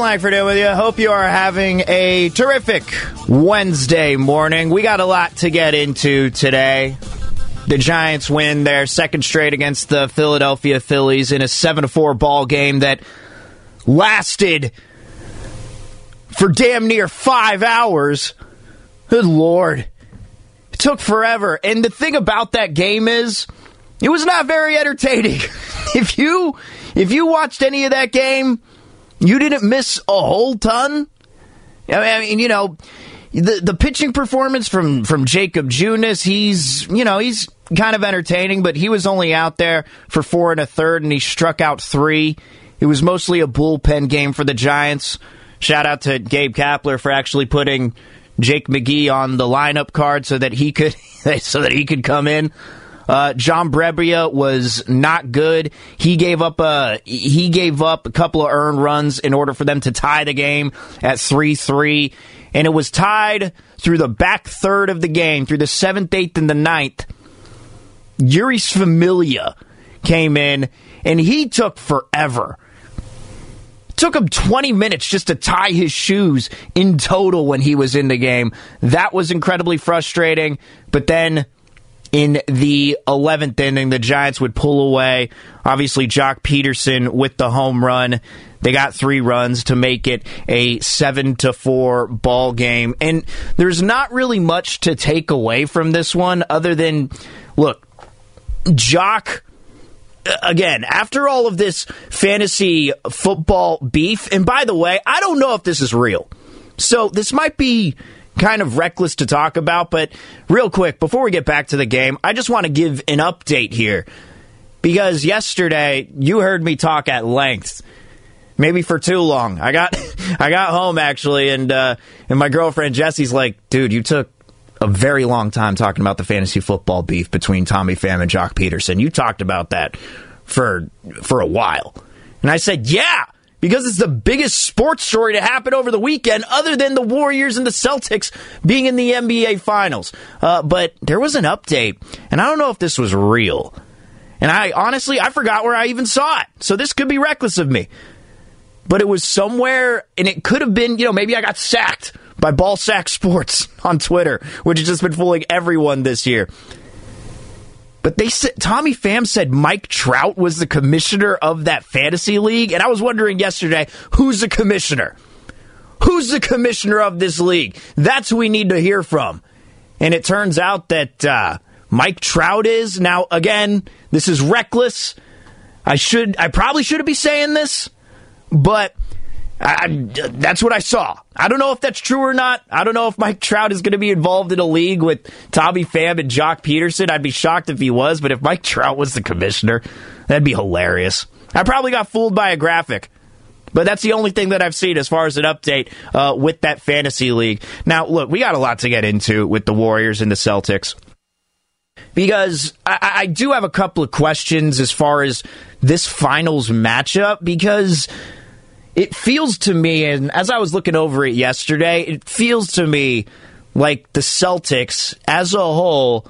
Langford in with you. Hope you are having a terrific Wednesday morning. We got a lot to get into today. The Giants win their second straight against the Philadelphia Phillies in a 7 4 ball game that lasted for damn near five hours. Good Lord. It took forever. And the thing about that game is, it was not very entertaining. if you if you watched any of that game, you didn't miss a whole ton. I mean, you know, the the pitching performance from from Jakob Junis, he's you know he's kind of entertaining, but he was only out there for four and a third, and he struck out three. It was mostly a bullpen game for the Giants. Shout out to Gabe Kapler for actually putting Jake McGee on the lineup card so that he could so that he could come in. Uh, John Brebbia was not good. He gave up a he gave up a couple of earned runs in order for them to tie the game at three three, and it was tied through the back third of the game, through the seventh, eighth, and the ninth. Jeurys Familia came in, and he took forever took him 20 minutes just to tie his shoes in total when he was in the game. That was incredibly frustrating. But then in the 11th inning, the Giants would pull away. Obviously, Joc Pederson with the home run. They got three runs to make it a seven to four ball game. And there's not really much to take away from this one other than, look, Joc again, after all of this fantasy football beef, and by the way, I don't know if this is real. So this might be kind of reckless to talk about, but real quick, before we get back to the game, I just want to give an update here. Because yesterday you heard me talk at length. Maybe for too long. I got I got home actually and uh, and my girlfriend Jesse's like, dude, you took a very long time talking about the fantasy football beef between Tommy Pham and Joc Pederson. You talked about that for for a while. And I said, "Yeah, because it's the biggest sports story to happen over the weekend other than the Warriors and the Celtics being in the NBA finals." Uh, but there was an update, and I don't know if this was real. And I honestly, I forgot where I even saw it. So this could be reckless of me. But it was somewhere, and it could have been, you know, maybe I got sacked by Ballsack Sports on Twitter, which has just been fooling everyone this year. But they said Tommy Pham said Mike Trout was the commissioner of that fantasy league, and I was wondering yesterday who's the commissioner. Who's the commissioner of this league? That's who we need to hear from. And it turns out that uh, Mike Trout is now. Again, this is reckless. I should. I probably shouldn't be saying this, but I, that's what I saw. I don't know if that's true or not. I don't know if Mike Trout is going to be involved in a league with Tommy Pham and Joc Pederson. I'd be shocked if he was, but if Mike Trout was the commissioner, that'd be hilarious. I probably got fooled by a graphic. But that's the only thing that I've seen as far as an update uh, with that fantasy league. Now, look, we got a lot to get into with the Warriors and the Celtics because I, I do have a couple of questions as far as this finals matchup because it feels to me, and as I was looking over it yesterday, it feels to me like the Celtics as a whole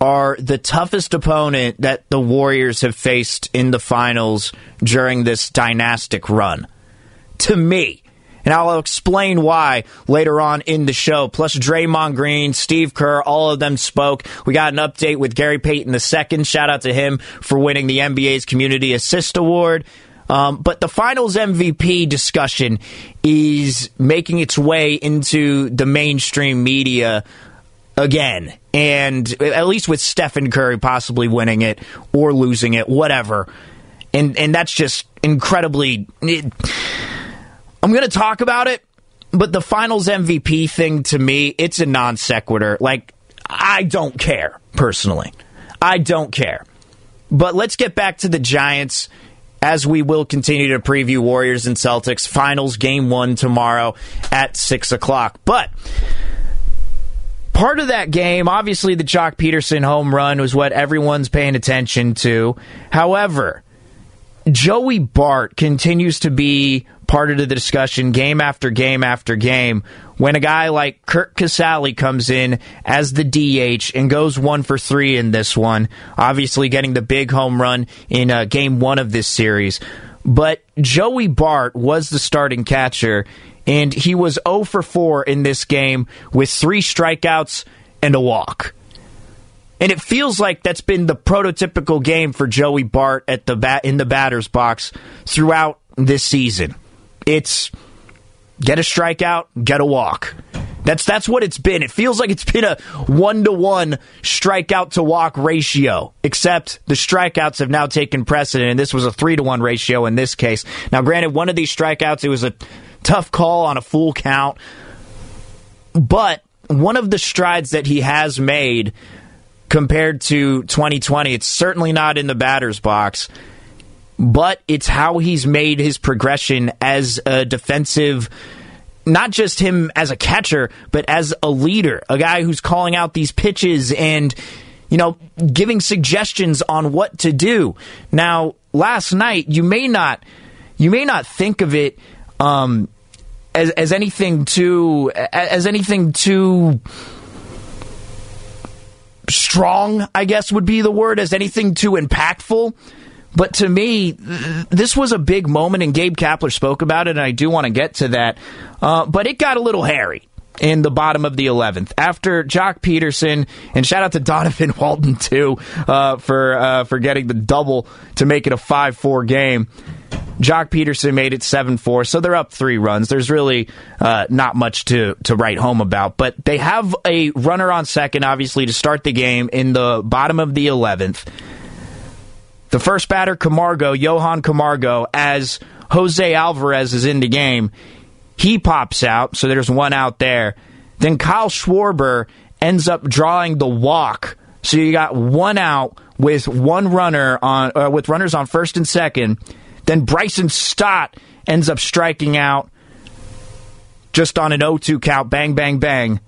are the toughest opponent that the Warriors have faced in the finals during this dynastic run. To me. And I'll explain why later on in the show. Plus, Draymond Green, Steve Kerr, all of them spoke. We got an update with Gary Payton II. Shout out to him for winning the NBA's Community Assist Award. Um, but the finals MVP discussion is making its way into the mainstream media again. And at least with Stephen Curry possibly winning it or losing it, whatever. And and that's just incredibly. It, I'm going to talk about it, but the finals MVP thing to me, it's a non sequitur. Like, I don't care, personally. I don't care. But let's get back to the Giants as we will continue to preview Warriors and Celtics finals game one tomorrow at 6 o'clock. But part of that game, obviously, the Joc Pederson home run was what everyone's paying attention to. However, Joey Bart continues to be part of the discussion game after game after game when a guy like Curt Casali comes in as the DH and goes one for three in this one, obviously getting the big home run in uh, game one of this series. But Joey Bart was the starting catcher, and he was 0 for 4 in this game with three strikeouts and a walk. And it feels like that's been the prototypical game for Joey Bart at the bat in the batter's box throughout this season. It's get a strikeout, get a walk. That's that's what it's been. It feels like it's been a one to one strikeout to walk ratio, except the strikeouts have now taken precedent, and this was a three to one ratio in this case. Now, granted, one of these strikeouts it was a tough call on a full count, but one of the strides that he has made compared to 2020, it's certainly not in the batter's box but it's how he's made his progression as a defensive not just him as a catcher, but as a leader, a guy who's calling out these pitches and, you know, giving suggestions on what to do. Now, last night, you may not, you may not think of it, um, as, as anything too, as anything too strong, I guess would be the word, as anything too impactful. But to me, this was a big moment, and Gabe Kapler spoke about it, and I do want to get to that. Uh, but it got a little hairy in the bottom of the 11th after Joc Pederson and shout out to Donovan Walton too uh, for uh, for getting the double to make it a 5-4 game. Joc Pederson made it 7-4 so they're up 3 runs. There's really uh, not much to to write home about, but they have a runner on second obviously to start the game in the bottom of the 11th. The first batter, Camargo, Johan Camargo, as Jose Alvarez is in the game, he pops out, so there's one out there. Then Kyle Schwarber ends up drawing the walk, so you got one out with one runner on, uh, with runners on first and second. Then Bryson Stott ends up striking out just on an 0-2 count. Bang, bang, bang.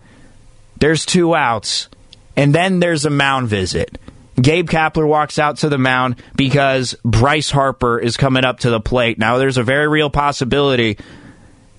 There's two outs, and then there's a mound visit. Gabe Kapler walks out to the mound because Bryce Harper is coming up to the plate. Now, there's a very real possibility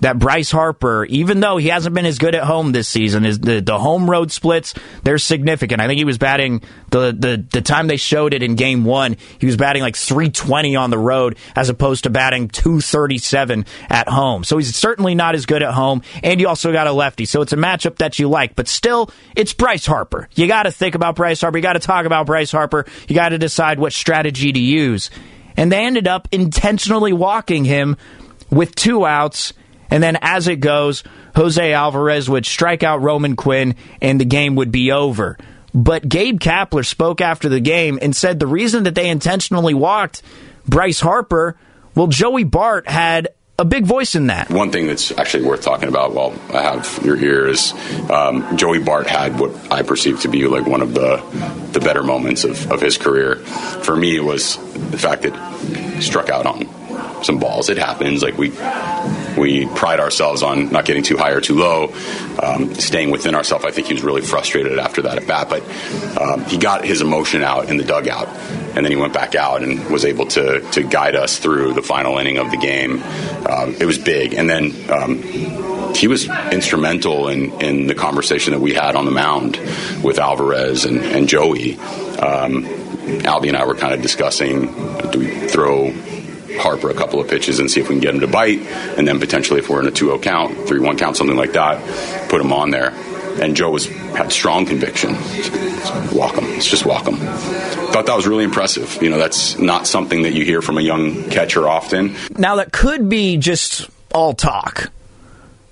that Bryce Harper, even though he hasn't been as good at home this season, is the, the home road splits, they're significant. I think he was batting the, the the time they showed it in game one, he was batting like 320 on the road as opposed to batting 237 at home. So he's certainly not as good at home, and you also got a lefty. So it's a matchup that you like, but still, it's Bryce Harper. You got to think about Bryce Harper. You got to talk about Bryce Harper. You got to decide what strategy to use. And they ended up intentionally walking him with two outs and then as it goes, Jose Alvarez would strike out Roman Quinn and the game would be over. But Gabe Kapler spoke after the game and said the reason that they intentionally walked Bryce Harper, well, Joey Bart had a big voice in that. One thing that's actually worth talking about while I have your ear is um, Joey Bart had what I perceive to be like one of the the better moments of, of his career. For me, it was the fact that he struck out on some balls. It happens. Like we we pride ourselves on not getting too high or too low, um, staying within ourselves. I think he was really frustrated after that at bat, but um, he got his emotion out in the dugout, and then he went back out and was able to to guide us through the final inning of the game. Um, it was big, and then um, he was instrumental in, in the conversation that we had on the mound with Alvarez and, and Joey. Um, Albie and I were kind of discussing do we throw Harper a couple of pitches and see if we can get him to bite, and then potentially if we're in a 2-0 count, 3-1 count, something like that, put him on there. And Joe was had strong conviction. Walk him. It's just walk him. Thought that was really impressive. You know, that's not something that you hear from a young catcher often. Now that could be just all talk,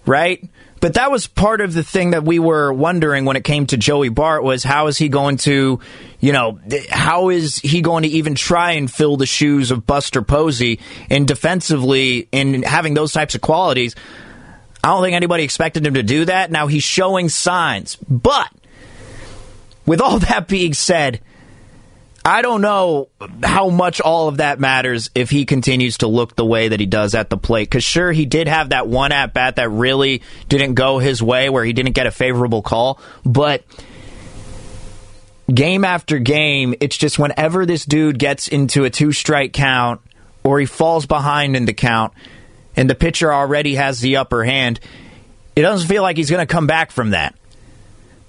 right? But that was part of the thing that we were wondering when it came to Joey Bart was how is he going to, you know, how is he going to even try and fill the shoes of Buster Posey and defensively in having those types of qualities? I don't think anybody expected him to do that. Now he's showing signs. But with all that being said, I don't know how much all of that matters if he continues to look the way that he does at the plate. Because, sure, he did have that one at bat that really didn't go his way where he didn't get a favorable call. But game after game, it's just whenever this dude gets into a two strike count or he falls behind in the count and the pitcher already has the upper hand, it doesn't feel like he's going to come back from that.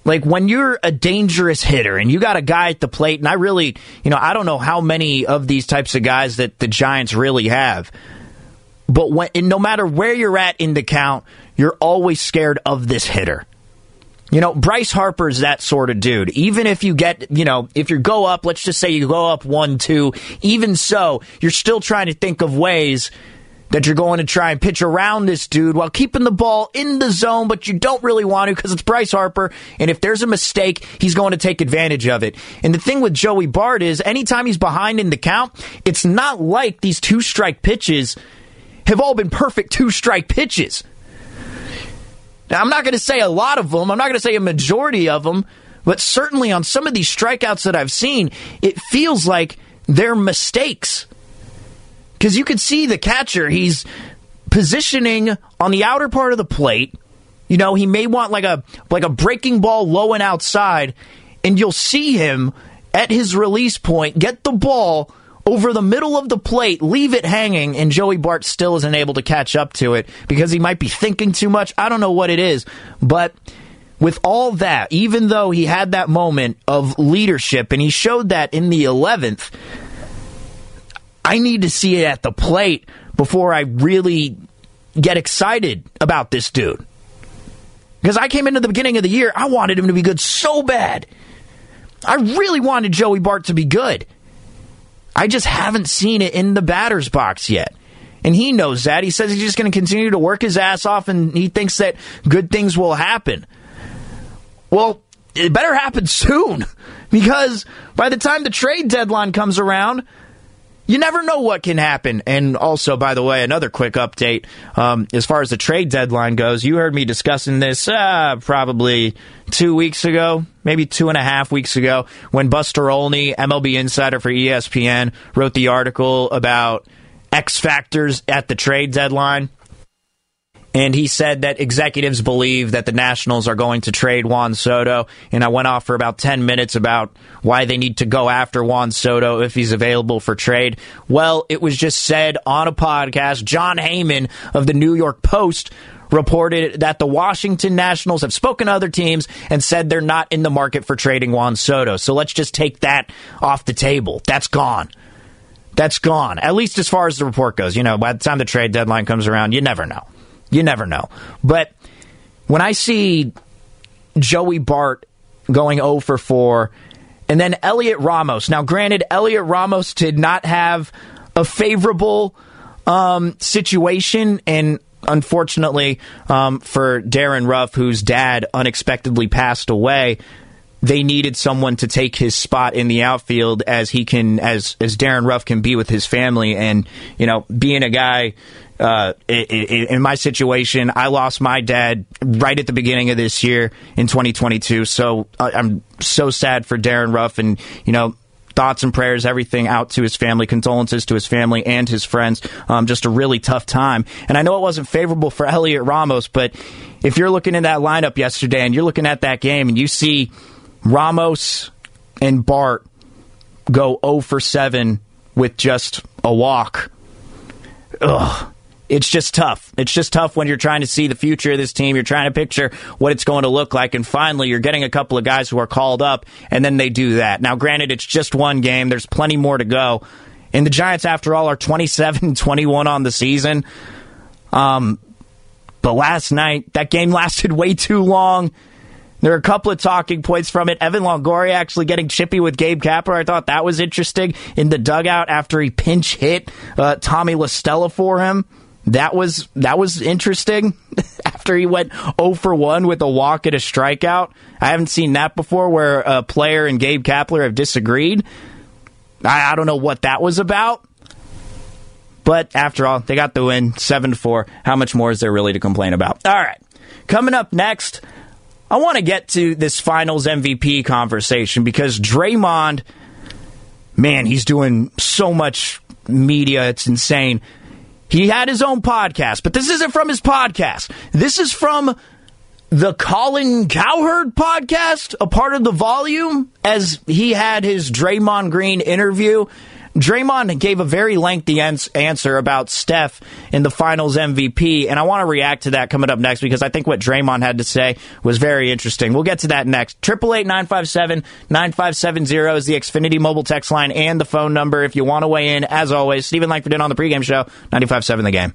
Like when you're a dangerous hitter and you got a guy at the plate, and I really, you know, I don't know how many of these types of guys that the Giants really have. But when, no matter where you're at in the count, you're always scared of this hitter. You know, Bryce Harper's that sort of dude. Even if you get, you know, if you go up, let's just say you go up one, two, even so, you're still trying to think of ways that you're going to try and pitch around this dude while keeping the ball in the zone, but you don't really want to because it's Bryce Harper. And if there's a mistake, he's going to take advantage of it. And the thing with Joey Bart is anytime he's behind in the count, it's not like these two strike pitches have all been perfect two strike pitches. Now, I'm not going to say a lot of them, I'm not going to say a majority of them, but certainly on some of these strikeouts that I've seen, it feels like they're mistakes because you can see the catcher, he's positioning on the outer part of the plate. You know, he may want like a like a breaking ball low and outside, and you'll see him at his release point get the ball over the middle of the plate, leave it hanging, and Joey Bart still isn't able to catch up to it because he might be thinking too much. I don't know what it is, but with all that, even though he had that moment of leadership and he showed that in the 11th, I need to see it at the plate before I really get excited about this dude. Because I came into the beginning of the year, I wanted him to be good so bad. I really wanted Joey Bart to be good. I just haven't seen it in the batter's box yet. And he knows that. He says he's just going to continue to work his ass off and he thinks that good things will happen. Well, it better happen soon because by the time the trade deadline comes around, you never know what can happen. And also, by the way, another quick update um, as far as the trade deadline goes. You heard me discussing this uh, probably two weeks ago, maybe two and a half weeks ago, when Buster Olney, MLB insider for ESPN, wrote the article about X factors at the trade deadline. And he said that executives believe that the Nationals are going to trade Juan Soto. And I went off for about 10 minutes about why they need to go after Juan Soto if he's available for trade. Well, it was just said on a podcast. Jon Heyman of the New York Post reported that the Washington Nationals have spoken to other teams and said they're not in the market for trading Juan Soto. So let's just take that off the table. That's gone. That's gone. At least as far as the report goes. You know, by the time the trade deadline comes around, you never know. You never know. But when I see Joey Bart going 0 for 4, and then Heliot Ramos. Now, granted, Heliot Ramos did not have a favorable um, situation, and unfortunately um, for Darin Ruf, whose dad unexpectedly passed away, they needed someone to take his spot in the outfield as he can as as Darin Ruf can be with his family and you know being a guy uh, in, my situation, I lost my dad right at the beginning of this year in 2022. So uh, I'm so sad for Darin Ruf, and you know. Thoughts and prayers, everything out to his family, condolences to his family and his friends. Um, just a really tough time. And I know it wasn't favorable for Heliot Ramos, but if you're looking in that lineup yesterday and you're looking at that game and you see Ramos and Bart go 0 for 7 with just a walk, ugh it's just tough. It's just tough when you're trying to see the future of this team. You're trying to picture what it's going to look like. And finally, you're getting a couple of guys who are called up, and then they do that. Now, granted, it's just one game. There's plenty more to go. And the Giants, after all, are 27 21 on the season. Um, but last night, that game lasted way too long. There are a couple of talking points from it. Evan Longoria actually getting chippy with Gabe Kapler. I thought that was interesting in the dugout after he pinch hit uh, Tommy La Stella for him. That was that was interesting. After he went 0 for 1 with a walk and a strikeout, I haven't seen that before. Where a player and Gabe Kapler have disagreed. I, I don't know what that was about. But after all, they got the win, seven to four. How much more is there really to complain about? All right, coming up next, I want to get to this Finals MVP conversation because Draymond, man, he's doing so much media. It's insane. He had his own podcast, but this isn't from his podcast. This is from the Colin Cowherd podcast, a part of the volume, as he had his Draymond Green interview. Draymond gave a very lengthy ans- answer about Steph in the finals MVP, and I want to react to that coming up next because I think what Draymond had to say was very interesting. We'll get to that next. 888-957-9570 is the Xfinity mobile text line and the phone number if you want to weigh in. As always, Stephen Langford in on the pregame show, 95.7 The Game.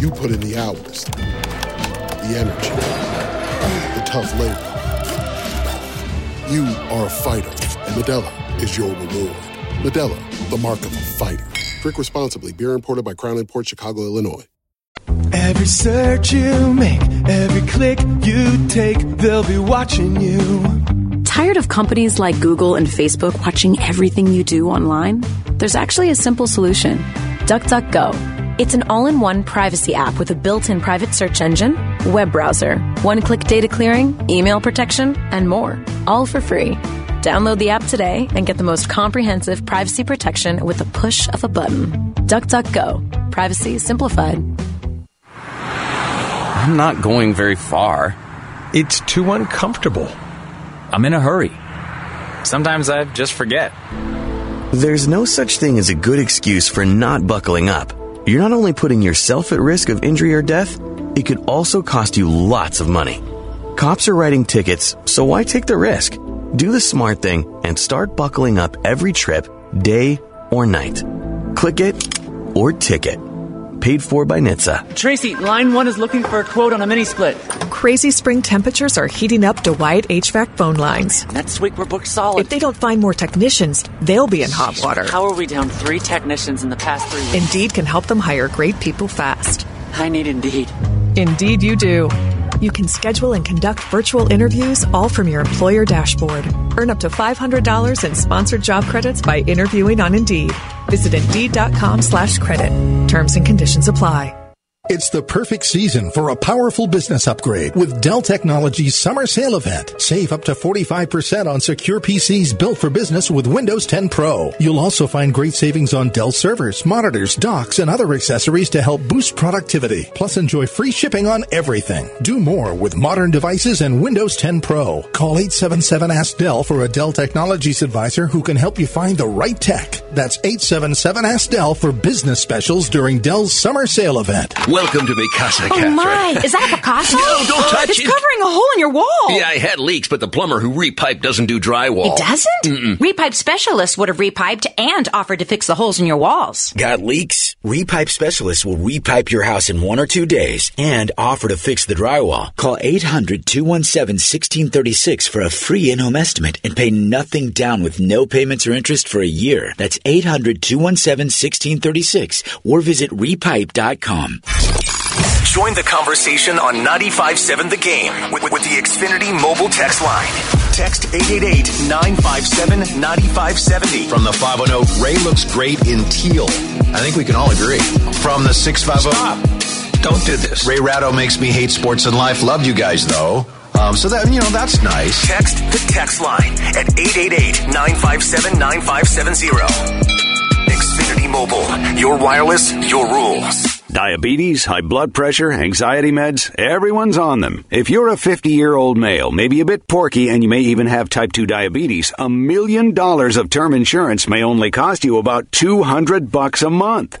You put in the hours, the energy, the tough labor. You are a fighter, and Modelo is your reward. Modelo, the mark of a fighter. Drink responsibly. Beer imported by Crown Port Chicago, Illinois. Every search you make, every click you take, they'll be watching you. Tired of companies like Google and Facebook watching everything you do online? There's actually a simple solution DuckDuckGo. It's an all in one privacy app with a built in private search engine, web browser, one click data clearing, email protection, and more. All for free. Download the app today and get the most comprehensive privacy protection with the push of a button. DuckDuckGo. Privacy simplified. I'm not going very far. It's too uncomfortable. I'm in a hurry. Sometimes I just forget. There's no such thing as a good excuse for not buckling up. You're not only putting yourself at risk of injury or death, it could also cost you lots of money. Cops are writing tickets, so why take the risk? Do the smart thing and start buckling up every trip, day or night. Click it or ticket. Paid for by NHTSA. Tracy, line one is looking for a quote on a mini split. Crazy spring temperatures are heating up Dwight HVAC phone lines. Next week we're booked solid. If they don't find more technicians, they'll be in hot water. How are we down three technicians in the past three weeks? Indeed can help them hire great people fast. I need Indeed. Indeed, you do. You can schedule and conduct virtual interviews all from your employer dashboard. Earn up to $500 in sponsored job credits by interviewing on Indeed. Visit Indeed.com slash credit. Terms and conditions apply. It's the perfect season for a powerful business upgrade with Dell Technologies Summer Sale Event. Save up to 45% on secure PCs built for business with Windows 10 Pro. You'll also find great savings on Dell servers, monitors, docks, and other accessories to help boost productivity. Plus, enjoy free shipping on everything. Do more with modern devices and Windows 10 Pro. Call 877 Ask Dell for a Dell Technologies advisor who can help you find the right tech. That's 877 Ask Dell for business specials during Dell's Summer Sale Event. Welcome to Mikasa, Oh Catherine. my, is that a Picasso? No, don't touch it! it's it. covering a hole in your wall. Yeah, I had leaks, but the plumber who repiped doesn't do drywall. It doesn't? Mm-mm. Repipe specialists would have repiped and offered to fix the holes in your walls. Got leaks? Repipe specialists will repipe your house in one or two days and offer to fix the drywall. Call 800 217 1636 for a free in home estimate and pay nothing down with no payments or interest for a year. That's 800 217 1636 or visit repipe.com. Join the conversation on 95.7 The Game with, with the Xfinity mobile text line. Text 888-957-9570. From the 510, Ray looks great in teal. I think we can all agree. From the 650, Stop. Don't do this. Ray Ratto makes me hate sports and life. Loved you guys though. Um, so that you know that's nice. Text the text line at 888-957-9570. Xfinity Mobile. Your wireless, your rules. Diabetes, high blood pressure, anxiety meds, everyone's on them. If you're a 50 year old male, maybe a bit porky, and you may even have type 2 diabetes, a million dollars of term insurance may only cost you about 200 bucks a month.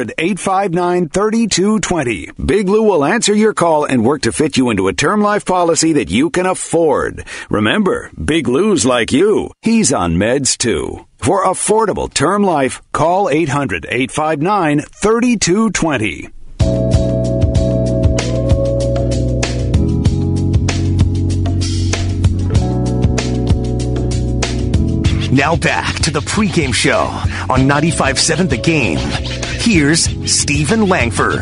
859 3220. Big Lou will answer your call and work to fit you into a term life policy that you can afford. Remember, Big Lou's like you. He's on meds too. For affordable term life, call 800 859 3220. Now back to the pregame show on 95.7 The Game. Here's Stephen Langford.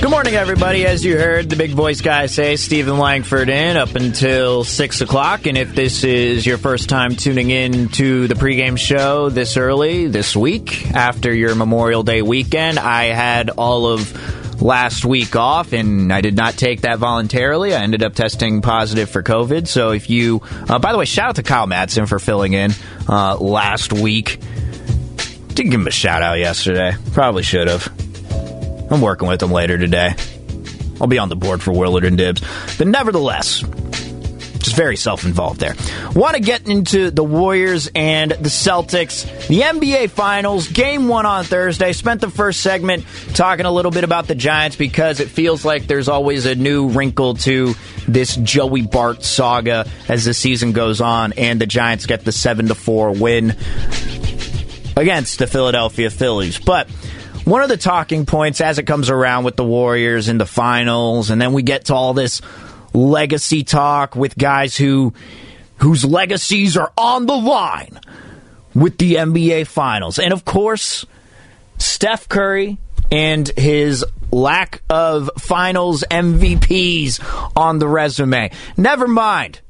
Good morning, everybody. As you heard the big voice guy say, Stephen Langford in up until 6 o'clock. And if this is your first time tuning in to the pregame show this early, this week, after your Memorial Day weekend, I had all of last week off and I did not take that voluntarily. I ended up testing positive for COVID. So if you, uh, by the way, shout out to Kyle Madsen for filling in uh, last week. Didn't give him a shout out yesterday. Probably should have. I'm working with him later today. I'll be on the board for Willard and Dibs. But nevertheless, just very self involved there. Want to get into the Warriors and the Celtics, the NBA Finals, game one on Thursday. Spent the first segment talking a little bit about the Giants because it feels like there's always a new wrinkle to this Joey Bart saga as the season goes on, and the Giants get the 7 to 4 win against the Philadelphia Phillies. But one of the talking points as it comes around with the Warriors in the finals, and then we get to all this legacy talk with guys who whose legacies are on the line with the NBA finals. And of course, Steph Curry and his lack of finals MVPs on the resume. Never mind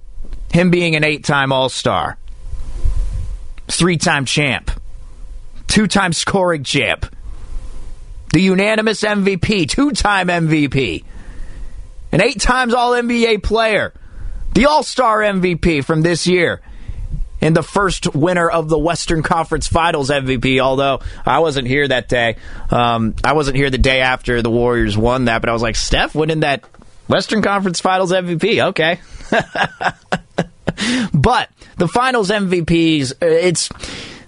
him being an eight time All Star, three time champ, two time scoring champ, the unanimous MVP, two time MVP, an eight times All NBA player, the All Star MVP from this year. And the first winner of the Western Conference Finals MVP, although I wasn't here that day. Um, I wasn't here the day after the Warriors won that, but I was like, Steph winning that Western Conference Finals MVP. Okay. but the finals MVPs, uh, it's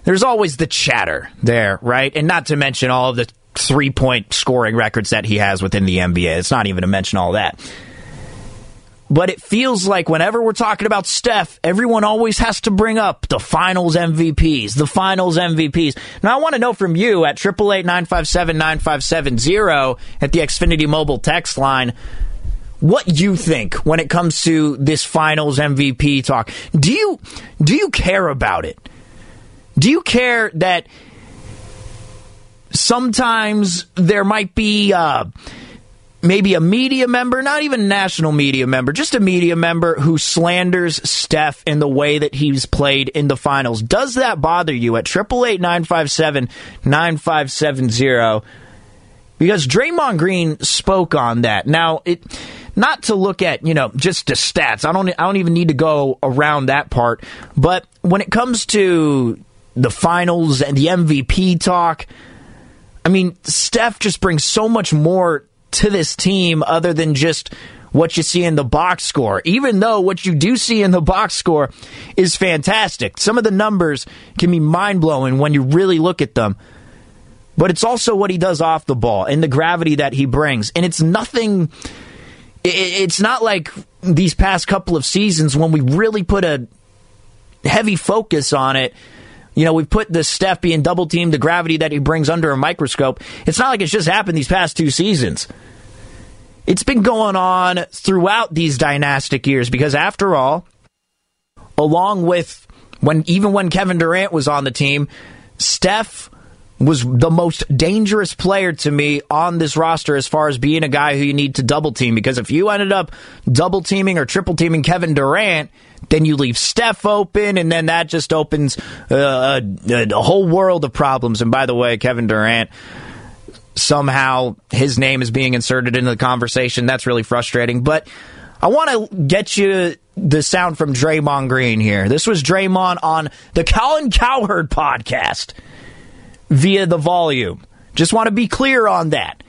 there's always the chatter there, right? And not to mention all of the three point scoring records that he has within the NBA. It's not even to mention all that. But it feels like whenever we're talking about Steph, everyone always has to bring up the finals MVPs, the finals MVPs. Now, I want to know from you at 888 957 9570 at the Xfinity mobile text line what you think when it comes to this finals MVP talk. Do you do you care about it? Do you care that sometimes there might be uh, maybe a media member, not even national media member, just a media member who slanders Steph in the way that he's played in the finals. Does that bother you at 888 957 9570? Because Draymond Green spoke on that. Now, it not to look at, you know, just the stats. I don't I don't even need to go around that part, but when it comes to the finals and the MVP talk, I mean, Steph just brings so much more to this team other than just what you see in the box score. Even though what you do see in the box score is fantastic. Some of the numbers can be mind blowing when you really look at them. But it's also what he does off the ball and the gravity that he brings. And it's nothing, it's not like these past couple of seasons when we really put a heavy focus on it. You know, we've put the Steph being double teamed, the gravity that he brings under a microscope. It's not like it's just happened these past two seasons. It's been going on throughout these dynastic years because, after all, along with when even when Kevin Durant was on the team, Steph was the most dangerous player to me on this roster as far as being a guy who you need to double team. Because if you ended up double teaming or triple teaming Kevin Durant, then you leave Steph open, and then that just opens uh, a, a whole world of problems. And by the way, Kevin Durant somehow his name is being inserted into the conversation. That's really frustrating. But I want to get you the sound from Draymond Green here. This was Draymond on the Colin Cowherd podcast via the volume. Just want to be clear on that.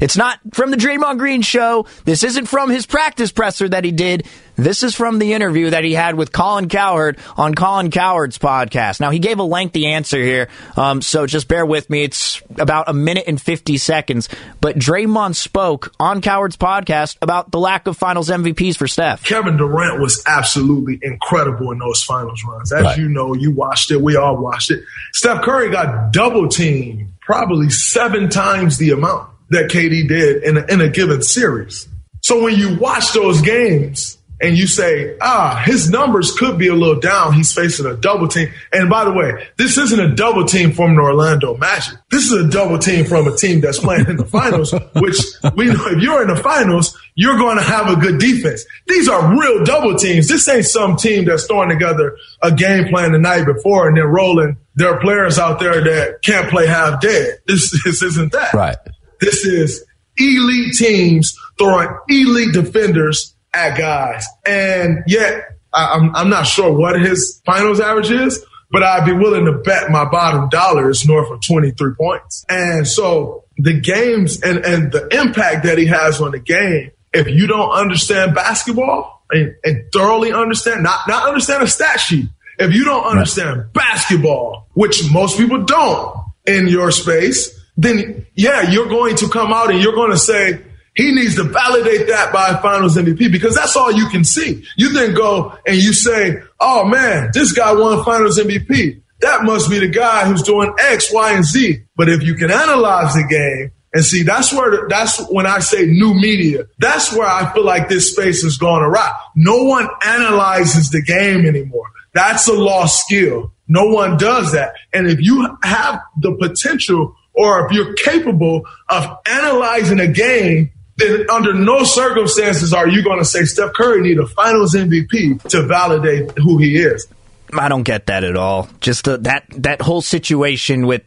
It's not from the Draymond Green show. This isn't from his practice presser that he did. This is from the interview that he had with Colin Cowherd on Colin Cowherd's podcast. Now, he gave a lengthy answer here, um, so just bear with me. It's about a minute and 50 seconds. But Draymond spoke on Cowherd's podcast about the lack of finals MVPs for Steph. Kevin Durant was absolutely incredible in those finals runs. As right. you know, you watched it. We all watched it. Steph Curry got double teamed probably seven times the amount that KD did in a, in a given series. So when you watch those games and you say, ah, his numbers could be a little down. He's facing a double team. And by the way, this isn't a double team from the Orlando Magic. This is a double team from a team that's playing in the finals, which we know if you're in the finals, you're going to have a good defense. These are real double teams. This ain't some team that's throwing together a game plan the night before and then rolling their players out there that can't play half dead. This, this isn't that. Right. This is elite teams throwing elite defenders at guys. And yet, I'm, I'm not sure what his finals average is, but I'd be willing to bet my bottom dollar is north of 23 points. And so the games and, and the impact that he has on the game, if you don't understand basketball and, and thoroughly understand, not, not understand a stat sheet, if you don't understand right. basketball, which most people don't in your space, then yeah, you're going to come out and you're going to say, he needs to validate that by finals MVP because that's all you can see. You then go and you say, oh man, this guy won finals MVP. That must be the guy who's doing X, Y, and Z. But if you can analyze the game and see, that's where, that's when I say new media. That's where I feel like this space has gone awry. No one analyzes the game anymore. That's a lost skill. No one does that. And if you have the potential or if you're capable of analyzing a game, then under no circumstances are you going to say Steph Curry need a Finals MVP to validate who he is. I don't get that at all. Just the, that that whole situation with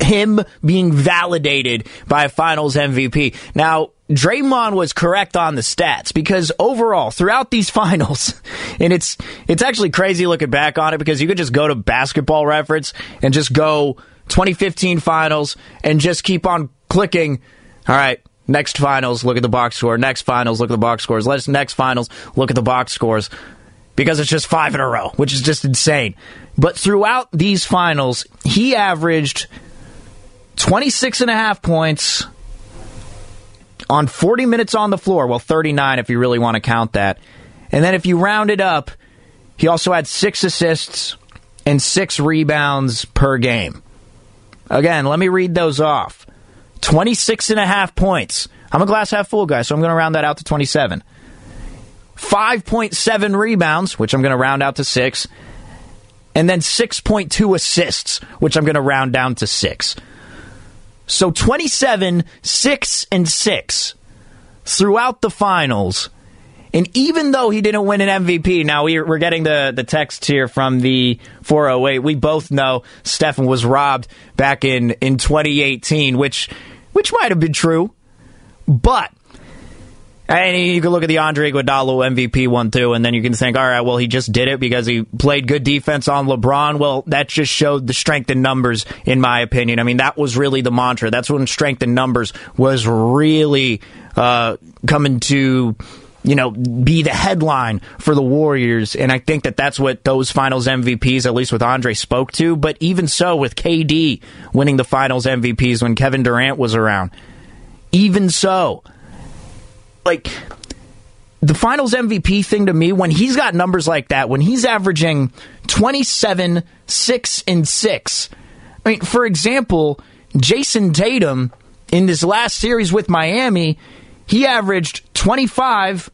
him being validated by a Finals MVP. Now, Draymond was correct on the stats because overall, throughout these finals, and it's it's actually crazy looking back on it because you could just go to Basketball Reference and just go 2015 finals and just keep on clicking. All right, next finals, look at the box score. Next finals, look at the box scores. Let's next finals, look at the box scores. because it's just five in a row, which is just insane. But throughout these finals, he averaged 26 and a half points on 40 minutes on the floor. Well, 39 if you really want to count that. And then if you round it up, he also had six assists and six rebounds per game. Again, let me read those off 26 and a half points. I'm a glass half full guy, so I'm going to round that out to 27. 5.7 rebounds, which I'm going to round out to six. And then 6.2 assists, which I'm going to round down to six. So 27, 6, and 6 throughout the finals. And even though he didn't win an MVP, now we're getting the, the text here from the 408. We both know Stephen was robbed back in, in 2018, which which might have been true. But and you can look at the Andre Iguodala MVP one too, and then you can think, all right, well, he just did it because he played good defense on LeBron. Well, that just showed the strength in numbers, in my opinion. I mean, that was really the mantra. That's when strength in numbers was really uh, coming to you know, be the headline for the Warriors. And I think that that's what those finals MVPs, at least with Andre, spoke to. But even so, with KD winning the finals MVPs when Kevin Durant was around, even so, like the finals MVP thing to me, when he's got numbers like that, when he's averaging 27, 6, and 6. I mean, for example, Jayson Tatum in this last series with Miami, he averaged 25,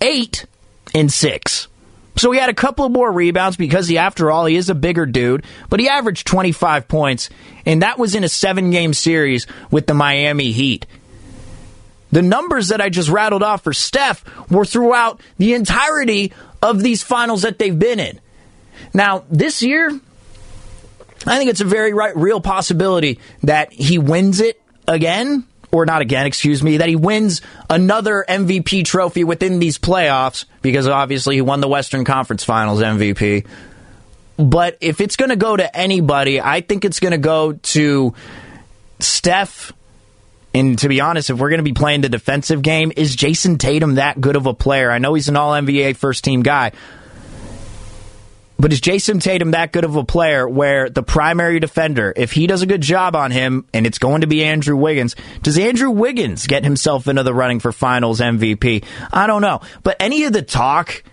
8, and 6. So he had a couple of more rebounds because he, after all, he is a bigger dude, but he averaged 25 points, and that was in a seven game series with the Miami Heat. The numbers that I just rattled off for Steph were throughout the entirety of these finals that they've been in. Now, this year, I think it's a very right, real possibility that he wins it again, or not again, excuse me, that he wins another MVP trophy within these playoffs, because obviously he won the Western Conference Finals MVP. But if it's going to go to anybody, I think it's going to go to Steph and to be honest, if we're going to be playing the defensive game, is Jayson Tatum that good of a player? I know he's an all NBA first team guy. But is Jayson Tatum that good of a player where the primary defender, if he does a good job on him and it's going to be Andrew Wiggins, does Andrew Wiggins get himself into the running for finals MVP? I don't know. But any of the talk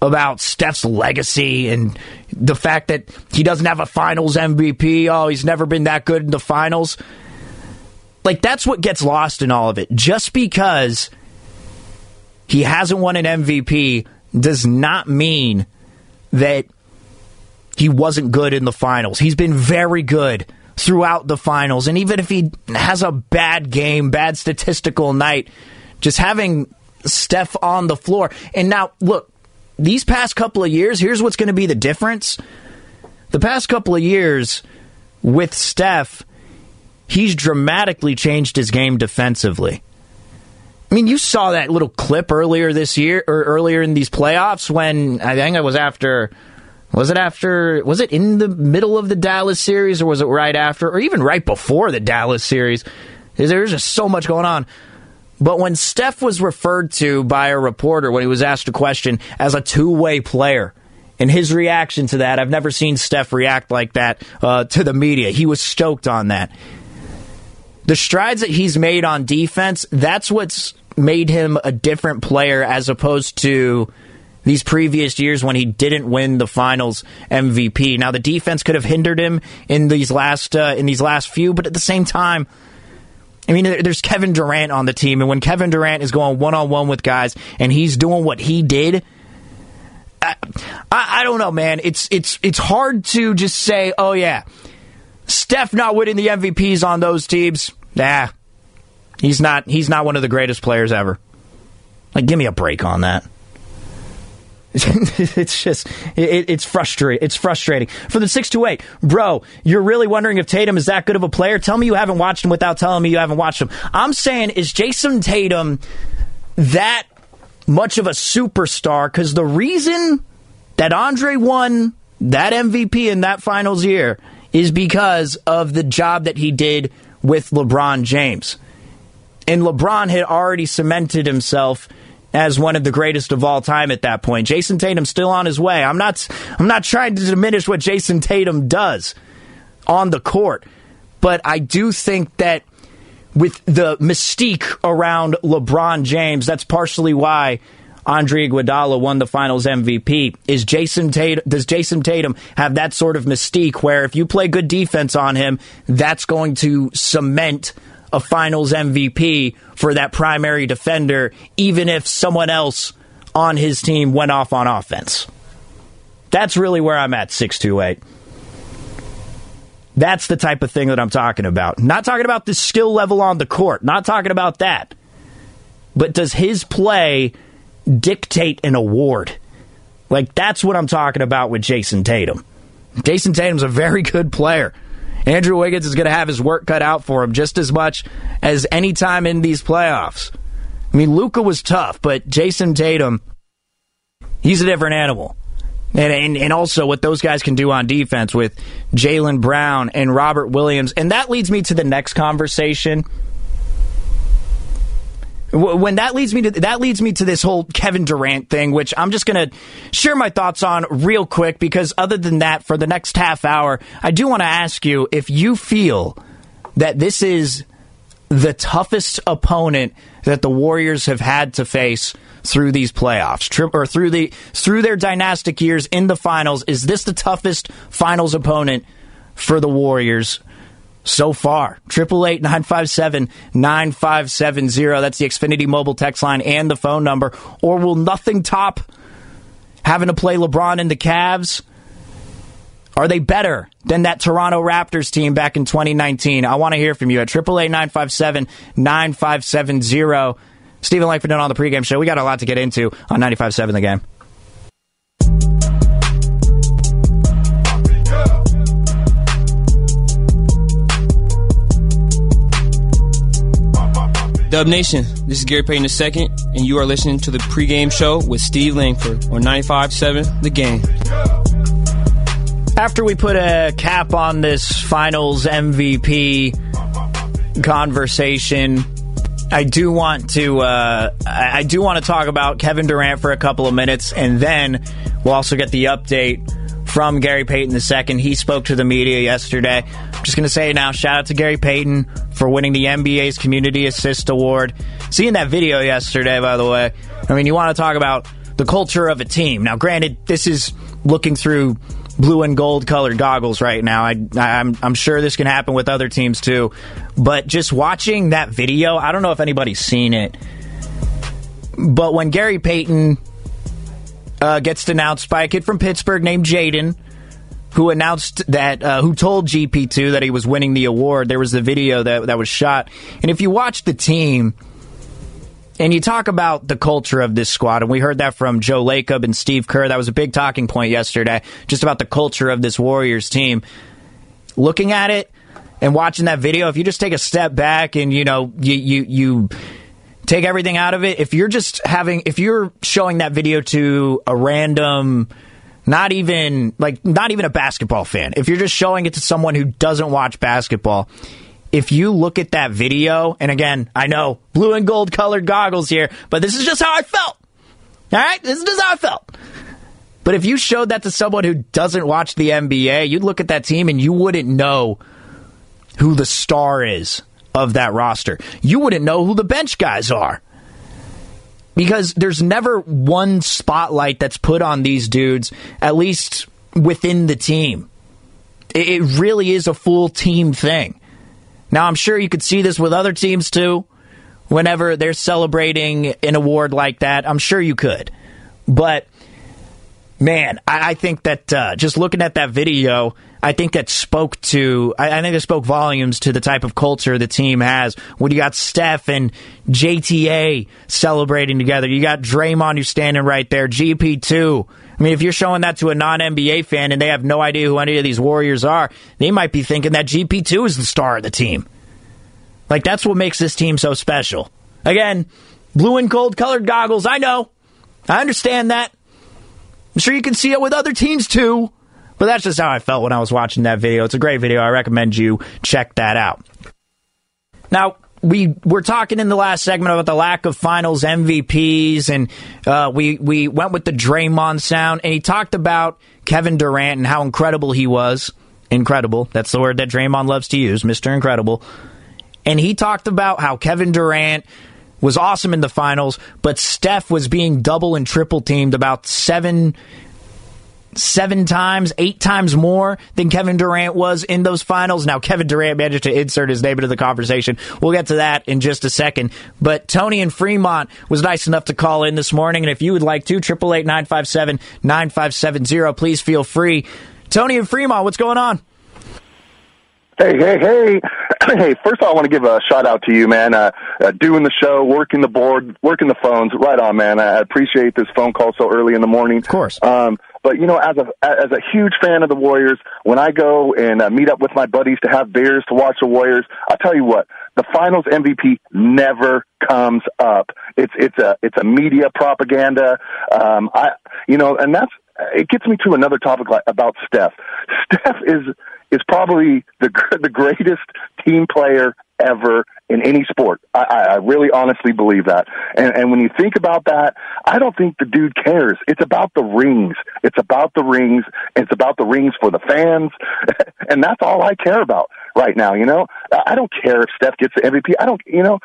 about Steph's legacy and the fact that he doesn't have a finals MVP, oh, he's never been that good in the finals like that's what gets lost in all of it. Just because he hasn't won an MVP does not mean that he wasn't good in the finals. He's been very good throughout the finals. And even if he has a bad game, bad statistical night, just having Steph on the floor. And now, look, these past couple of years, here's what's going to be the difference. The past couple of years with Steph, he's dramatically changed his game defensively. I mean, you saw that little clip earlier this year or earlier in these playoffs when I think it was after was it after was it in the middle of the Dallas series or was it right after or even right before the Dallas series? There's just so much going on. But when Steph was referred to by a reporter when he was asked a question as a two-way player, and his reaction to that, I've never seen Steph react like that uh, to the media. He was stoked on that the strides that he's made on defense, that's what's made him a different player as opposed to these previous years when he didn't win the finals MVP. Now the defense could have hindered him in these last uh, in these last few, but at the same time, I mean, there's Kevin Durant on the team, and when Kevin Durant is going one on one with guys and he's doing what he did. I, I, I don't know, man. It's it's it's hard to just say, "Oh yeah, Steph not winning the MVPs on those teams, nah, he's not. He's not one of the greatest players ever. Like, give me a break on that. it's just it, it's frustrating. It's frustrating for the six to eight, bro. You're really wondering if Tatum is that good of a player? Tell me you haven't watched him without telling me you haven't watched him. I'm saying is Jayson Tatum that much of a superstar? Because the reason that Andre won that MVP in that finals year is because of the job that he did with LeBron James. And LeBron had already cemented himself as one of the greatest of all time at that point. Jayson Tatum's still on his way. I'm not I'm not trying to diminish what Jayson Tatum does on the court, but I do think that with the mystique around LeBron James, that's partially why Andre Iguodala won the Finals MVP. Is Jayson Tatum? Does Jayson Tatum have that sort of mystique where if you play good defense on him, that's going to cement a Finals MVP for that primary defender, even if someone else on his team went off on offense? That's really where I'm at. Six two eight. That's the type of thing that I'm talking about. Not talking about the skill level on the court. Not talking about that. But does his play dictate an award? Like, that's what I'm talking about with Jayson Tatum. Jayson Tatum's a very good player. Andrew Wiggins is going to have his work cut out for him just as much as any time in these playoffs. I mean, Luka was tough, but Jayson Tatum, he's a different animal. And, and, and also what those guys can do on defense with Jaylen Brown and Robert Williams. And that leads me to the next conversation. When that leads me to that leads me to this whole Kevin Durant thing, which I'm just going to share my thoughts on real quick because other than that, for the next half hour, I do want to ask you if you feel that this is the toughest opponent that the Warriors have had to face through these playoffs or through the through their dynastic years in the finals. Is this the toughest finals opponent for the Warriors? So far, triple eight nine five seven nine five seven zero. That's the Xfinity mobile text line and the phone number. Or will nothing top having to play LeBron and the Cavs? Are they better than that Toronto Raptors team back in 2019? I want to hear from you at 888 9570 Steven Langford on the pregame show. We got a lot to get into on 95.7 The Game. Dub Nation, this is Gary Payton II, and you are listening to the pregame show with Steve Langford on 95.7 The Game. After we put a cap on this finals MVP conversation, I do want to uh, I do want to talk about Kevin Durant for a couple of minutes, and then we'll also get the update from Gary Payton II. He spoke to the media yesterday. Just going to say now, shout out to Gary Payton for winning the NBA's Community Assist Award. Seeing that video yesterday, by the way, I mean, you want to talk about the culture of a team. Now, granted, this is looking through blue and gold colored goggles right now. I, I'm, I'm sure this can happen with other teams too. But just watching that video, I don't know if anybody's seen it. But when Gary Payton uh, gets denounced by a kid from Pittsburgh named Jaden, who announced that, uh, who told GP2 that he was winning the award. There was the video that, that was shot. And if you watch the team, and you talk about the culture of this squad, and we heard that from Joe Lacob and Steve Kerr. That was a big talking point yesterday, just about the culture of this Warriors team. Looking at it and watching that video, if you just take a step back and you know you you you take everything out of it. If you're just having, if you're showing that video to a random, not even like not even a basketball fan, if you're just showing it to someone who doesn't watch basketball, if you look at that video, and again, I know blue and gold colored goggles here, but this is just how I felt. All right, this is just how I felt. But if you showed that to someone who doesn't watch the NBA, you'd look at that team and you wouldn't know who the star is of that roster. You wouldn't know who the bench guys are. Because there's never one spotlight that's put on these dudes, at least within the team. It really is a full team thing. Now, I'm sure you could see this with other teams too. Whenever they're celebrating an award like that, I'm sure you could. But man, I, think that uh, just looking at that video, I think that spoke to, I, I think it spoke volumes to the type of culture the team has. When you got Steph and JTA celebrating together, you got Draymond who's standing right there, GP2. I mean, if you're showing that to a non NBA fan and they have no idea who any of these Warriors are, they might be thinking that GP2 is the star of the team. Like, that's what makes this team so special. Again, blue and gold colored goggles, I know. I understand that. I'm sure you can see it with other teams too. But that's just how I felt when I was watching that video. It's a great video. I recommend you check that out. Now, we were talking in the last segment about the lack of finals MVPs, and uh, we we went with the Draymond sound, and he talked about Kevin Durant and how incredible he was. Incredible. That's the word that Draymond loves to use, Mr. Incredible. And he talked about how Kevin Durant was awesome in the finals, but Steph was being double and triple teamed about seven seven times, eight times more than Kevin Durant was in those finals. Now, Kevin Durant managed to insert his name into the conversation. We'll get to that in just a second. But Tony and Fremont was nice enough to call in this morning. And if you would like to, 888 957 9570, please feel free. Tony and Fremont, what's going on? Hey, hey, hey. hey, first of all, I want to give a shout out to you, man. Uh, uh, doing the show, working the board, working the phones. Right on, man. I appreciate this phone call so early in the morning. Of course. Um, but you know, as a as a huge fan of the Warriors, when I go and uh, meet up with my buddies to have beers to watch the Warriors, I'll tell you what, the Finals MVP never comes up. It's it's a it's a media propaganda. Um, I you know, and that's it gets me to another topic like, about Steph. Steph is is probably the the greatest team player ever in any sport. I, I really honestly believe that. And, and when you think about that, I don't think the dude cares. It's about the rings. It's about the rings. It's about the rings for the fans. and that's all I care about right now, you know? I don't care if Steph gets the MVP. I don't, you know,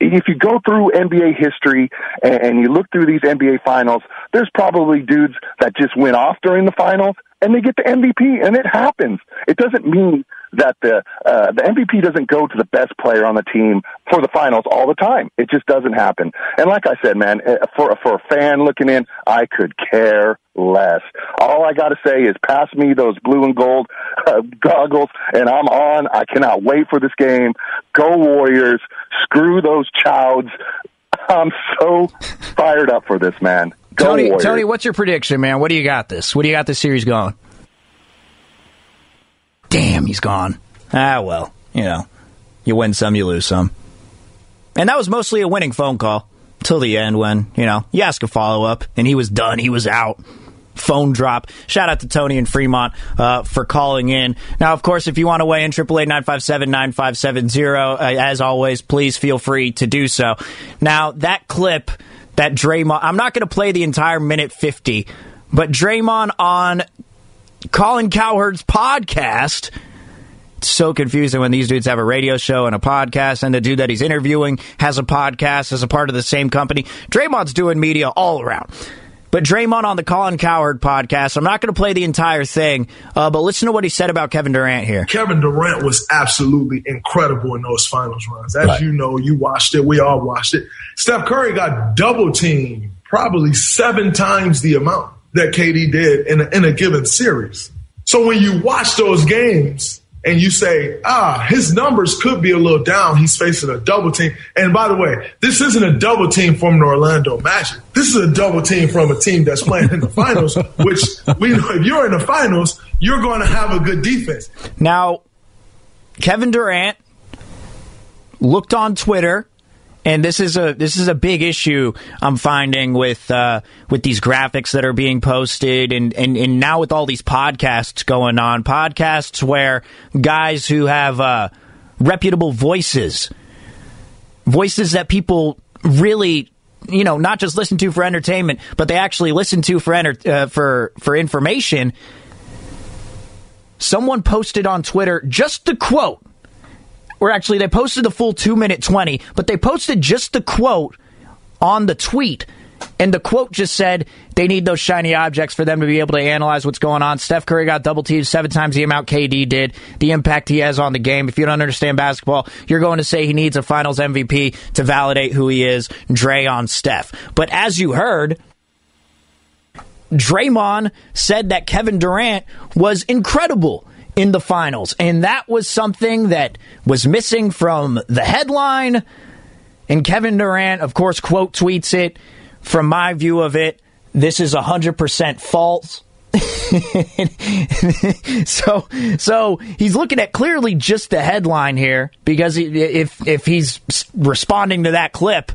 if you go through NBA history and you look through these NBA finals, there's probably dudes that just went off during the finals and they get the MVP, and it happens. It doesn't mean that the uh, the MVP doesn't go to the best player on the team for the finals all the time. It just doesn't happen. And like I said, man, uh, for for a fan looking in, I could care less. All I got to say is pass me those blue and gold uh, goggles, and I'm on. I cannot wait for this game. Go Warriors! Screw those Chouds. I'm so fired up for this, man. Go Tony, Warriors. Tony, what's your prediction, man? What do you got this? What do you got this series going? Damn, he's gone. Ah, well, you know, you win some, you lose some. And that was mostly a winning phone call till the end when, you know, you ask a follow up and he was done, he was out. Phone drop. Shout out to Tony and Fremont uh, for calling in. Now, of course, if you want to weigh in, 888 uh, as always, please feel free to do so. Now, that clip that Draymond, I'm not going to play the entire minute 50, but Draymond on Colin Cowherd's podcast. It's so confusing when these dudes have a radio show and a podcast, and the dude that he's interviewing has a podcast as a part of the same company. Draymond's doing media all around. But Draymond on the Colin Cowherd podcast, I'm not going to play the entire thing, uh, but listen to what he said about Kevin Durant here. Kevin Durant was absolutely incredible in those finals runs. As Right. you know, you watched it. We all watched it. Steph Curry got double teamed probably seven times the amount that KD did in a, in a given series. So when you watch those games and you say, ah, his numbers could be a little down. He's facing a double team. And by the way, this isn't a double team from the Orlando Magic. This is a double team from a team that's playing in the finals, which we know if you're in the finals, you're going to have a good defense. Now, Kevin Durant looked on Twitter, and this is a this is a big issue I'm finding with uh, with these graphics that are being posted, and, and and now with all these podcasts going on, podcasts where guys who have uh, reputable voices, voices that people really. You know, not just listen to for entertainment, but they actually listen to for enter- uh, for for information. Someone posted on Twitter just the quote or actually they posted the full 2 minute 20 but they posted just the quote on the tweet and the quote just said they need those shiny objects for them to be able to analyze what's going on. Steph Curry got double teamed seven times the amount KD did. The impact he has on the game. If you don't understand basketball, you're going to say he needs a Finals MVP to validate who he is. Dre on Steph. But as you heard, Draymond said that Kevin Durant was incredible in the finals. And that was something that was missing from the headline. And Kevin Durant, of course, quote tweets it. From my view of it, this is 100% false. so so he's looking at clearly just the headline here because if if he's responding to that clip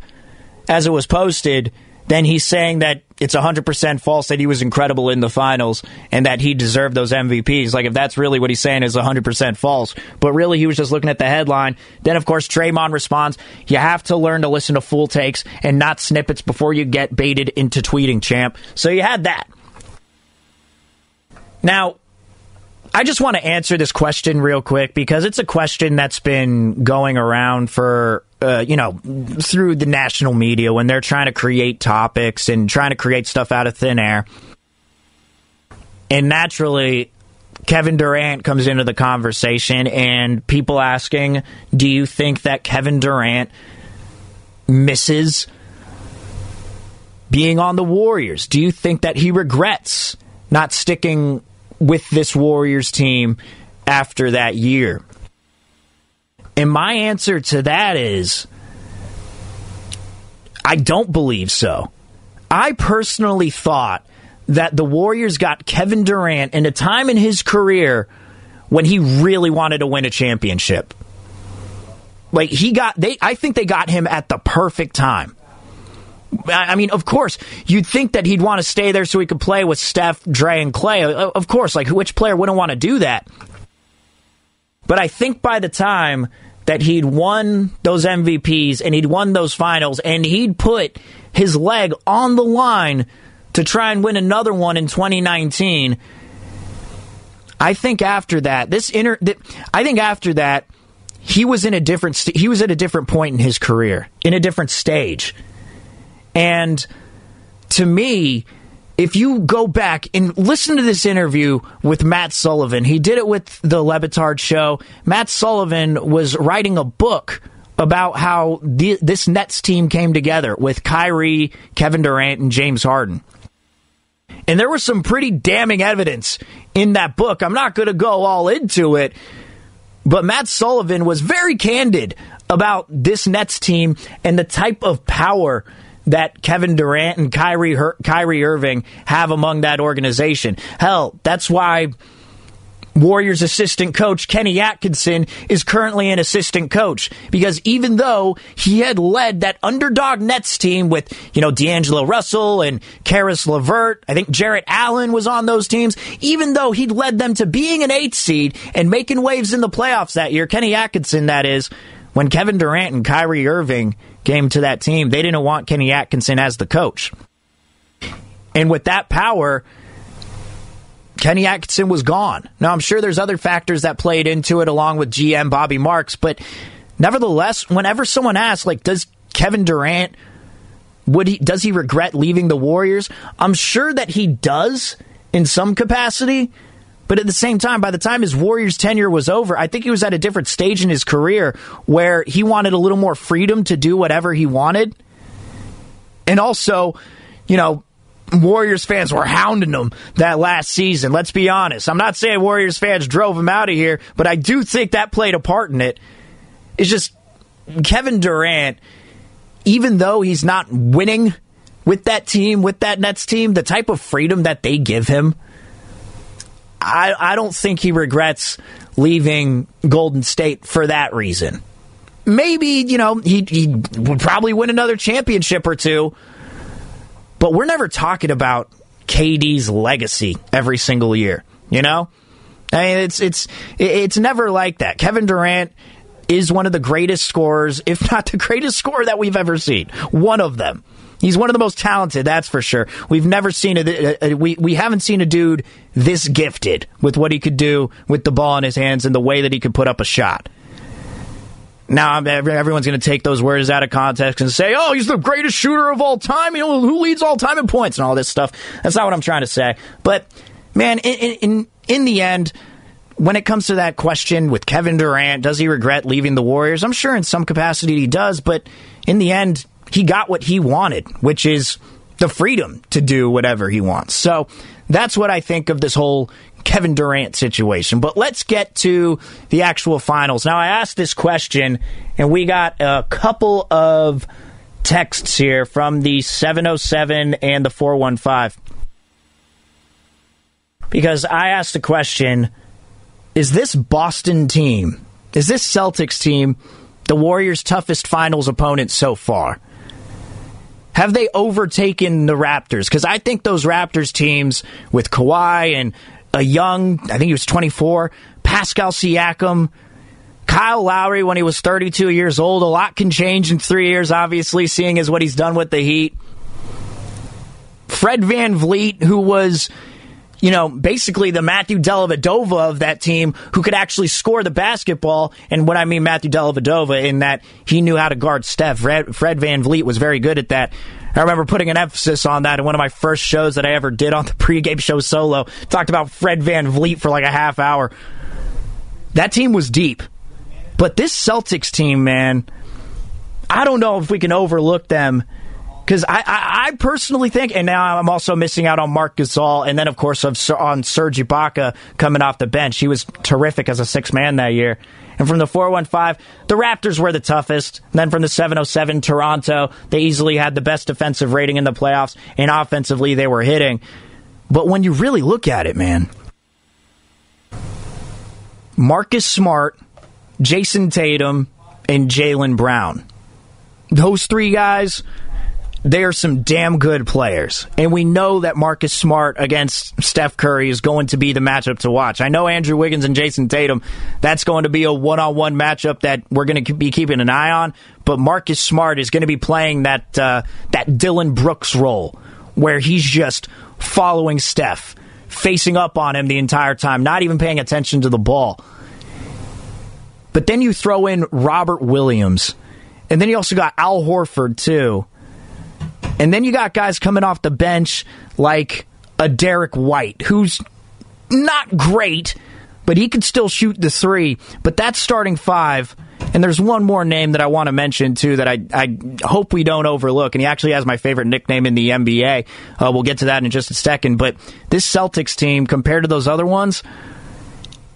as it was posted then he's saying that it's 100% false that he was incredible in the finals and that he deserved those MVPs. Like, if that's really what he's saying is 100% false, but really he was just looking at the headline. Then, of course, Draymond responds, You have to learn to listen to full takes and not snippets before you get baited into tweeting, champ. So you had that. Now, I just want to answer this question real quick because it's a question that's been going around for, uh, you know, through the national media when they're trying to create topics and trying to create stuff out of thin air. And naturally, Kevin Durant comes into the conversation and people asking, do you think that Kevin Durant misses being on the Warriors? Do you think that he regrets not sticking with this Warriors team after that year? And my answer to that is I don't believe so. I personally thought that the Warriors got Kevin Durant in a time in his career when he really wanted to win a championship. Like he got they I think they got him at the perfect time. I mean, of course, you'd think that he'd want to stay there so he could play with Steph, Dre, and Klay. Of course, like which player wouldn't want to do that? But I think by the time that he'd won those MVPs and he'd won those finals and he'd put his leg on the line to try and win another one in 2019, I think after that, this inner, I think after that, he was in a different, st- he was at a different point in his career, in a different stage. And to me, if you go back and listen to this interview with Matt Sullivan, he did it with the Le Batard show. Matt Sullivan was writing a book about how the, this Nets team came together with Kyrie, Kevin Durant, and James Harden. And there was some pretty damning evidence in that book. I'm not going to go all into it, but Matt Sullivan was very candid about this Nets team and the type of power that Kevin Durant and Kyrie Her- Kyrie Irving have among that organization. Hell, that's why Warriors assistant coach Kenny Atkinson is currently an assistant coach because even though he had led that underdog Nets team with, you know, D'Angelo Russell and Caris LeVert, I think Jarrett Allen was on those teams, even though he'd led them to being an eighth seed and making waves in the playoffs that year, Kenny Atkinson, that is, when Kevin Durant and Kyrie Irving came to that team, they didn't want Kenny Atkinson as the coach. And with that power, Kenny Atkinson was gone. Now, I'm sure there's other factors that played into it along with GM Bobby Marks, but nevertheless, whenever someone asks, like, does Kevin Durant, would he, does he regret leaving the Warriors? I'm sure that he does in some capacity, but at the same time, by the time his Warriors tenure was over, I think he was at a different stage in his career where he wanted a little more freedom to do whatever he wanted. And also, you know, Warriors fans were hounding him that last season. Let's be honest. I'm not saying Warriors fans drove him out of here, but I do think that played a part in it. It's just Kevin Durant, even though he's not winning with that team, with that Nets team, the type of freedom that they give him, I, I don't think he regrets leaving Golden State for that reason. Maybe, you know, he, he would probably win another championship or two, but we're never talking about KD's legacy every single year, you know? I mean, it's it's it's never like that. Kevin Durant is one of the greatest scorers, if not the greatest scorer that we've ever seen. One of them. He's one of the most talented, that's for sure. We've never seen a, a, a, we we haven't seen a dude this gifted with what he could do with the ball in his hands and the way that he could put up a shot. Now everyone's going to take those words out of context and say, "Oh, he's the greatest shooter of all time. You know, who leads all time in points and all this stuff." That's not what I'm trying to say. But man, in in in the end, when it comes to that question with Kevin Durant, does he regret leaving the Warriors? I'm sure in some capacity he does, but in the end, he got what he wanted, which is the freedom to do whatever he wants. So that's what I think of this whole Kevin Durant situation. But let's get to the actual finals. Now, I asked this question, and we got a couple of texts here from the 707 and the 415. Because I asked the question Is this Boston team, is this Celtics team, the Warriors' toughest finals opponent so far? Have they overtaken the Raptors? Because I think those Raptors teams with Kawhi and a young, I think he was 24, Pascal Siakam, Kyle Lowry when he was 32 years old. A lot can change in three years, obviously, seeing as what he's done with the Heat. Fred VanVleet, who was, you know, basically the Matthew Dellavedova of that team, who could actually score the basketball. And what I mean Matthew Dellavedova, in that he knew how to guard Steph. Fred, Fred VanVleet was very good at that. I remember putting an emphasis on that in one of my first shows that I ever did on the pregame show solo. Talked about Fred VanVleet for like a half hour. That team was deep. But this Celtics team, man, I don't know if we can overlook them because I, I, I, personally think, and now I'm also missing out on Marc Gasol, and then of course of, on Serge Ibaka coming off the bench. He was terrific as a six man that year. And from the 415, the Raptors were the toughest. And then from the 707, Toronto, they easily had the best defensive rating in the playoffs, and offensively they were hitting. But when you really look at it, man, Marcus Smart, Jayson Tatum, and Jaylen Brown. Those three guys, they are some damn good players. And we know that Marcus Smart against Steph Curry is going to be the matchup to watch. I know Andrew Wiggins and Jayson Tatum, that's going to be a one on one matchup that we're going to be keeping an eye on. But Marcus Smart is going to be playing that, uh, that Dillon Brooks role where he's just following Steph, facing up on him the entire time, not even paying attention to the ball. But then you throw in Robert Williams. And then you also got Al Horford, too. And then you got guys coming off the bench like a Derrick White, who's not great, but he could still shoot the three. But that's starting five. And there's one more name that I want to mention, too, that I, I hope we don't overlook. And he actually has my favorite nickname in the NBA. Uh, we'll get to that in just a second. But this Celtics team, compared to those other ones,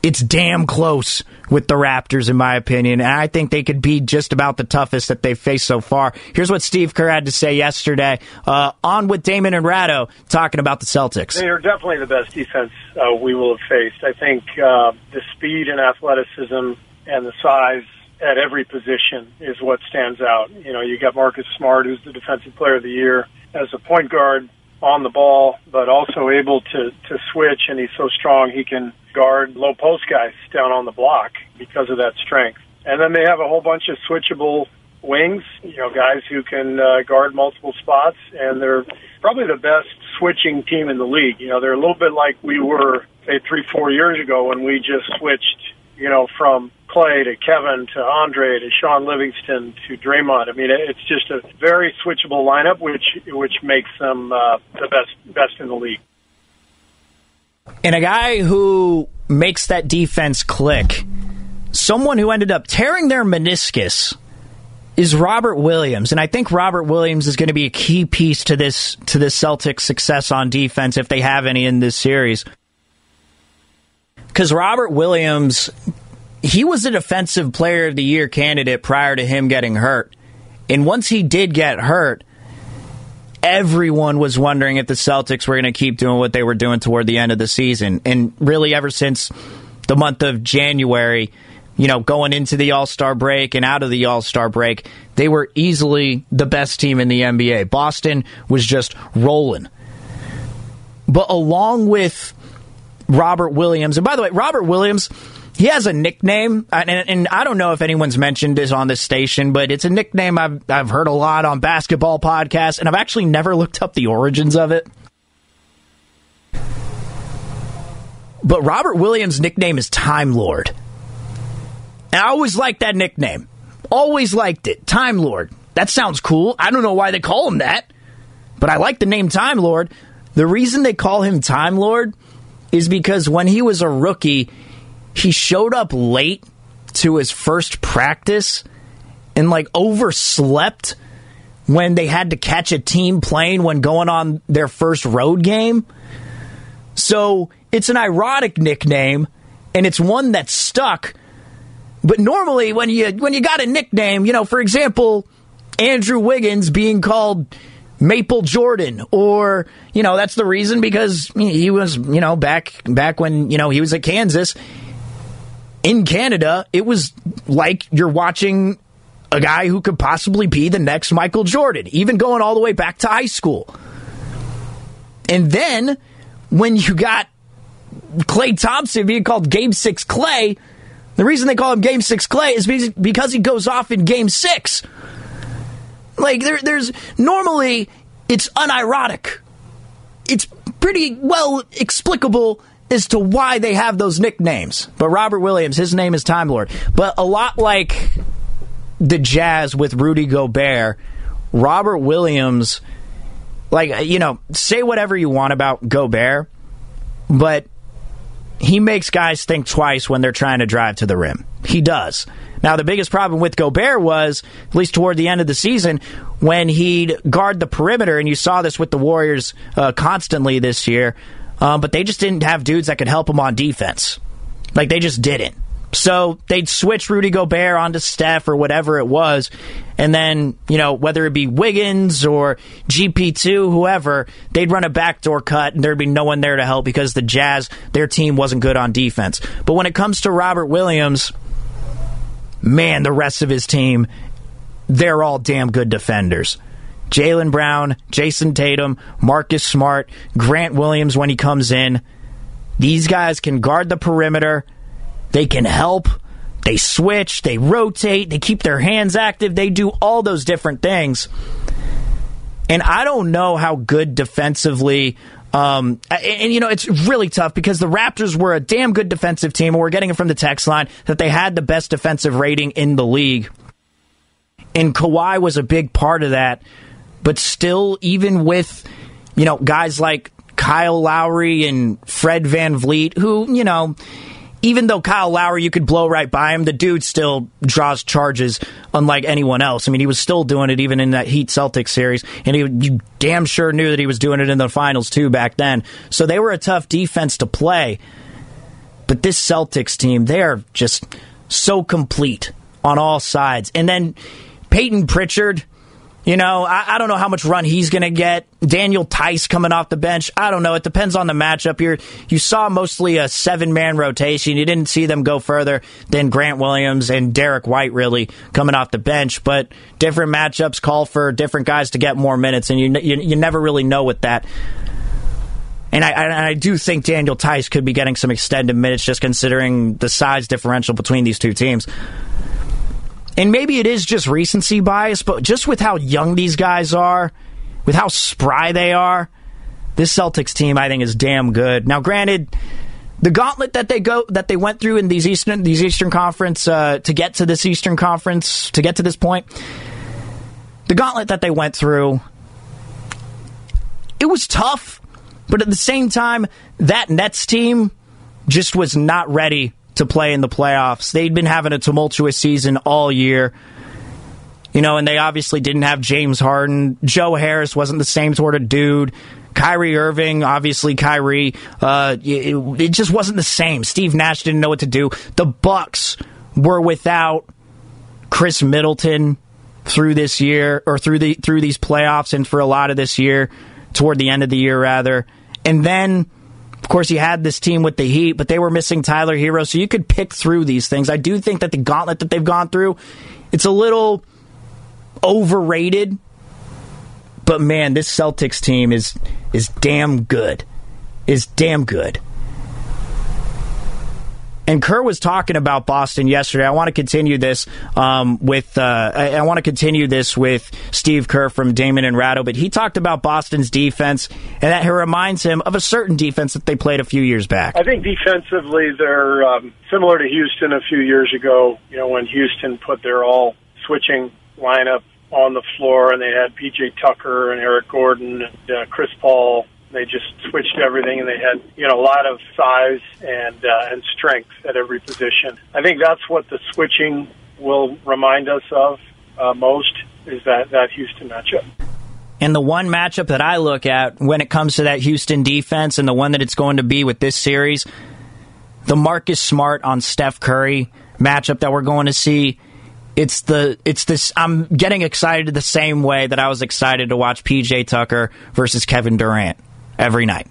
it's damn close with the Raptors, in my opinion. And I think they could be just about the toughest that they've faced so far. Here's what Steve Kerr had to say yesterday uh, on with Damon and Ratto talking about the Celtics. They are definitely the best defense uh, we will have faced. I think uh, the speed and athleticism and the size at every position is what stands out. You know, you got Marcus Smart, who's the defensive player of the year, as a point guard on the ball, but also able to, to switch, and he's so strong he can guard low post guys down on the block because of that strength. And then they have a whole bunch of switchable wings, you know, guys who can uh, guard multiple spots, and they're probably the best switching team in the league. You know, they're a little bit like we were, say, three, four years ago when we just switched, you know, from Klay to Kevin to Andre to Shaun Livingston to Draymond. I mean, it's just a very switchable lineup, which which makes them uh, the best best in the league. And a guy who makes that defense click, someone who ended up tearing their meniscus is Robert Williams, and I think Robert Williams is going to be a key piece to this to this Celtics success on defense if they have any in this series. Because Robert Williams, he was a defensive player of the year candidate prior to him getting hurt, and once he did get hurt, everyone was wondering if the Celtics were going to keep doing what they were doing toward the end of the season. And really, ever since the month of January, you know, going into the All Star break and out of the All Star break, they were easily the best team in the NBA. Boston was just rolling. But along with Robert Williams, and by the way, Robert Williams he has a nickname, uh, and, and, I don't know if anyone's mentioned this on this station, but it's a nickname I've I've heard a lot on basketball podcasts, and I've actually never looked up the origins of it. But Robert Williams' nickname is Time Lord. And I always liked that nickname. Always liked it. Time Lord. That sounds cool. I don't know why they call him that, but I like the name Time Lord. The reason they call him Time Lord is because when he was a rookie, he showed up late to his first practice and like overslept when they had to catch a team plane when going on their first road game. So it's an ironic nickname and it's one that stuck. But normally when you when you got a nickname, you know, for example, Andrew Wiggins being called Maple Jordan or you know that's the reason because he was you know back back when you know he was at Kansas in Canada, it was like you're watching a guy who could possibly be the next Michael Jordan, even going all the way back to high school. And then when you got Klay Thompson being called Game 6 Klay, the reason they call him Game 6 Klay is because he goes off in Game 6. Like, there, there's normally it's unironic. It's pretty well explicable as to why they have those nicknames. But Robert Williams, his name is Time Lord. But a lot like the Jazz with Rudy Gobert, Robert Williams, like, you know, say whatever you want about Gobert, but he makes guys think twice when they're trying to drive to the rim. He does. Now, the biggest problem with Gobert was, at least toward the end of the season, when he'd guard the perimeter, and you saw this with the Warriors uh, constantly this year, um, but they just didn't have dudes that could help him on defense. Like, they just didn't. So they'd switch Rudy Gobert onto Steph or whatever it was. And then, you know, whether it be Wiggins or GP2, whoever, they'd run a backdoor cut and there'd be no one there to help because the Jazz, their team wasn't good on defense. But when it comes to Robert Williams, man, the rest of his team, they're all damn good defenders. Jaylen Brown, Jayson Tatum, Marcus Smart, Grant Williams when he comes in. These guys can guard the perimeter. They can help. They switch. They rotate. They keep their hands active. They do all those different things. And I don't know how good defensively. Um, and, and, you know, it's really tough because the Raptors were a damn good defensive team, we're getting it from the text line that they had the best defensive rating in the league. And Kawhi was a big part of that. But still, even with, you know, guys like Kyle Lowry and Fred VanVleet, who, you know, even though Kyle Lowry, you could blow right by him, the dude still draws charges unlike anyone else. I mean, he was still doing it even in that Heat Celtics series, and he you damn sure knew that he was doing it in the finals too back then. So they were a tough defense to play. But this Celtics team, they are just so complete on all sides. And then Payton Pritchard, you know, I, I, don't know how much run he's going to get. Daniel Theis coming off the bench. I don't know. It depends on the matchup here. You saw mostly a seven man rotation. You didn't see them go further than Grant Williams and Derrick White really coming off the bench. But different matchups call for different guys to get more minutes, and you you, you never really know with that. And I, and I do think Daniel Theis could be getting some extended minutes just considering the size differential between these two teams and maybe it is just recency bias, but just with how young these guys are, with how spry they are, this Celtics team I think is damn good. Now, granted, the gauntlet that they go that they went through in these Eastern these Eastern Conference uh, to get to this Eastern Conference to get to this point, the gauntlet that they went through, it was tough, but at the same time, that Nets team just was not ready to play in the playoffs. They'd been having a tumultuous season all year. You know, and they obviously didn't have James Harden. Joe Harris wasn't the same sort of dude. Kyrie Irving, obviously Kyrie, uh, it, it just wasn't the same. Steve Nash didn't know what to do. The Bucks were without Khris Middleton through this year or through the through these playoffs and for a lot of this year, toward the end of the year rather. And then course, you had this team with the Heat, but they were missing Tyler Herro. so you could pick through these things. I do think that the gauntlet that they've gone through, it's a little overrated. But man, this Celtics team is is damn good. Is damn good. And Kerr was talking about Boston yesterday. I want to continue this um, with uh, I, I, want to continue this with Steve Kerr from Damon and Ratto. But he talked about Boston's defense, and that reminds him of a certain defense that they played a few years back. I think defensively they're um, similar to Houston a few years ago. You know when Houston put their all switching lineup on the floor, and they had PJ Tucker and Eric Gordon, and, uh, Chris Paul they just switched everything, and they had you know a lot of size and uh, and strength at every position. I think that's what the switching will remind us of uh, most is that that Houston matchup. And the one matchup that I look at when it comes to that Houston defense, and the one that it's going to be with this series, the Marcus Smart on Steph Curry matchup that we're going to see it's the it's this I'm getting excited the same way that I was excited to watch PJ Tucker versus Kevin Durant every night.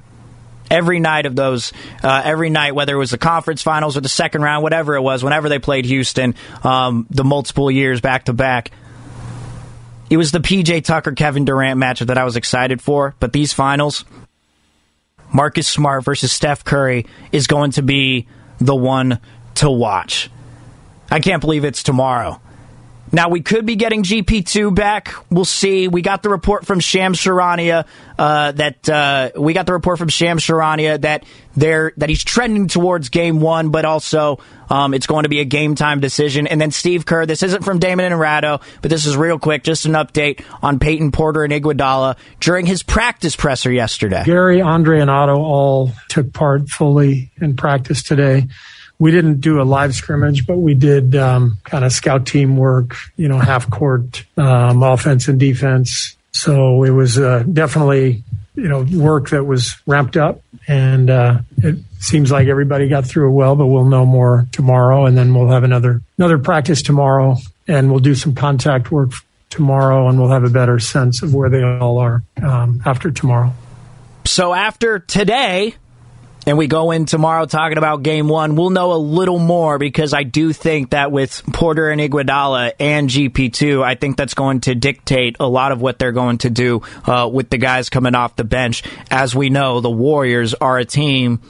every night of those, uh, every night, whether it was the conference finals or the second round, whatever it was, whenever they played Houston, um, the multiple years back to back. It was the PJ Tucker Kevin Durant matchup that I was excited for, but these finals, Marcus Smart versus Steph Curry is going to be the one to watch. I can't believe it's tomorrow. Now we could be getting GP2 back. We'll see. We got the report from Shams Charania uh, that uh, we got the report from Shams Charania that they're that he's trending towards game one, but also um, it's going to be a game time decision. And then Steve Kerr. This isn't from Damon and Ratto, but this is real quick. Just an update on Payton Porter and Iguodala during his practice presser yesterday. Gary, Andre, and Otto all took part fully in practice today we didn't do a live scrimmage, but we did um, kind of scout team work, you know, half court um, offense and defense. So it was uh, definitely, you know, work that was ramped up, and uh, it seems like everybody got through it well. But we'll know more tomorrow, and then we'll have another another practice tomorrow, and we'll do some contact work tomorrow, and we'll have a better sense of where they all are um, after tomorrow. So after today, and we go in tomorrow talking about game one, we'll know a little more because I do think that with Porter and Iguodala and GP2, I think that's going to dictate a lot of what they're going to do uh, with the guys coming off the bench. As we know, the Warriors are a team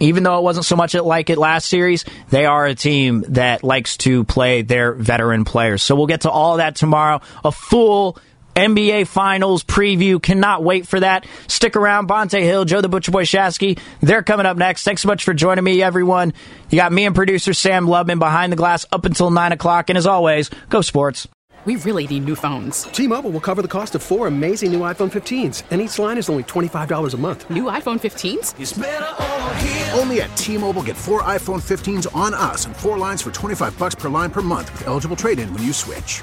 even though it wasn't so much like it last series, they are a team that likes to play their veteran players. So we'll get to all that tomorrow. A full NBA Finals preview. Cannot wait for that. Stick around. Bonta Hill, Joe the Butcher Boy Shasky. They're coming up next. Thanks so much for joining me, everyone. You got me and producer Sam Lubman behind the glass up until 9 o'clock. And as always, go sports. We really need new phones. T-Mobile will cover the cost of four amazing new iPhone 15s, and each line is only $25 a month. New iPhone 15s? Only at T-Mobile get four iPhone 15s on us and four lines for 25 bucks per line per month with eligible trade-in when you switch.